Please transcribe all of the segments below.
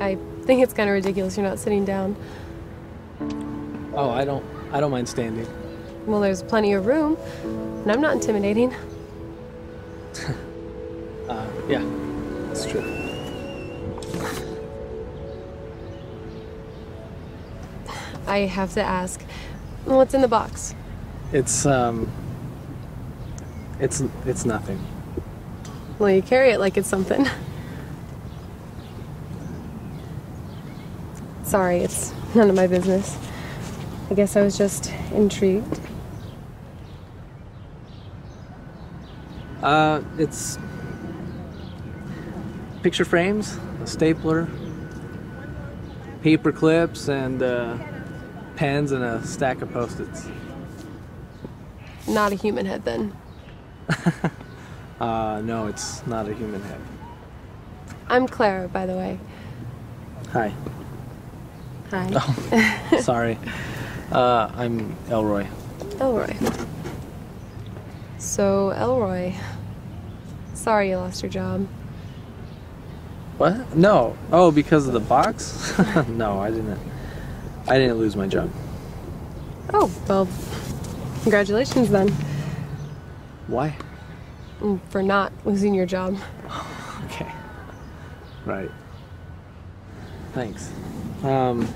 I think it's kind of ridiculous you're not sitting down. Oh, I don't. I don't mind standing. Well, there's plenty of room, and I'm not intimidating. Uh, yeah, that's true. I have to ask, what's in the box? It's um. It's it's nothing. Well, you carry it like it's something. Sorry, it's none of my business. I guess I was just intrigued. Uh, it's picture frames, a stapler, paper clips, and uh, pens, and a stack of post-its. Not a human head, then. Uh, no, it's not a human head. I'm Clara, by the way. Hi. Hi. Oh, sorry. Uh, I'm Elroy. Elroy. So, Elroy. Sorry you lost your job. What? No. Oh, because of the box? no, I didn't. I didn't lose my job. Oh, well, congratulations then Why? mm, for not losing your job. Okay. Right. Thanks. Um,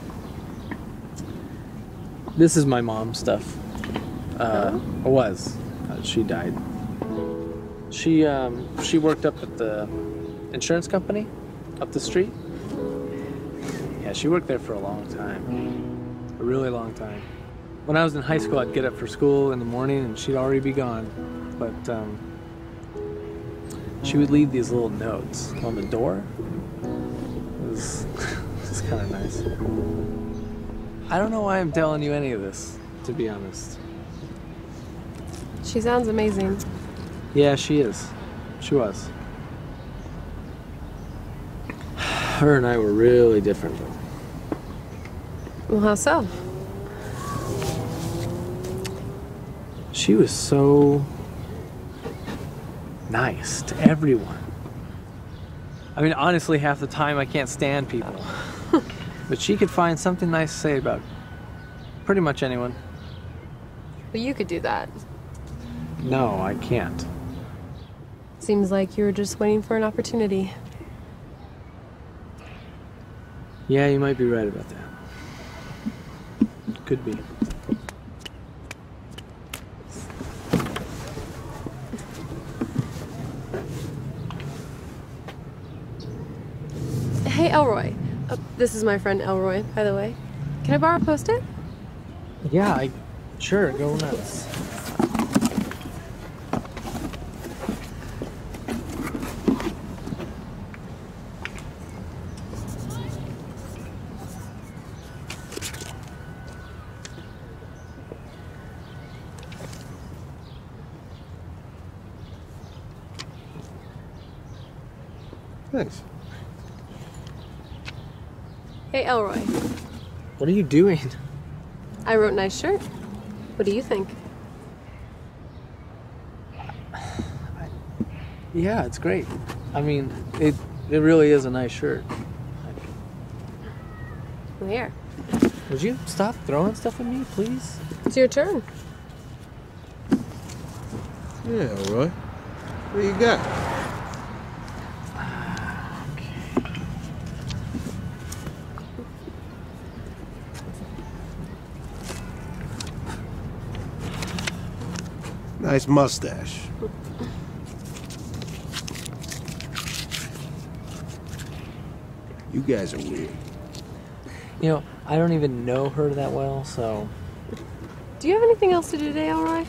this is my mom's stuff. Uh, or was. Uh, she died. She um, she worked up at the insurance company up the street. Yeah, she worked there for a long time. A really long time. When I was in high school, I'd get up for school in the morning and she'd already be gone. But um, she would leave these little notes on the door. It was, it was kind of nice. I don't know why I'm telling you any of this, to be honest. She sounds amazing. Yeah, she is. She was. Her and I were really different. Well, how so? She was so nice to everyone. I mean, honestly, half the time I can't stand people. but she could find something nice to say about pretty much anyone. Well, you could do that. No, I can't. Seems like you were just waiting for an opportunity. Yeah, you might be right about that. Could be. Hey, Elroy. Uh, this is my friend Elroy, by the way. Can I borrow a post-it? Yeah, I sure go nuts. Thanks. Hey, Elroy. What are you doing? I wrote nice shirt. What do you think? Yeah, it's great. I mean, it it really is a nice shirt. Well, here. Would you stop throwing stuff at me, please? It's your turn. Yeah, Roy. What you got? Nice mustache. You guys are weird. You know, I don't even know her that well, so Do you have anything else to do today, Elroy?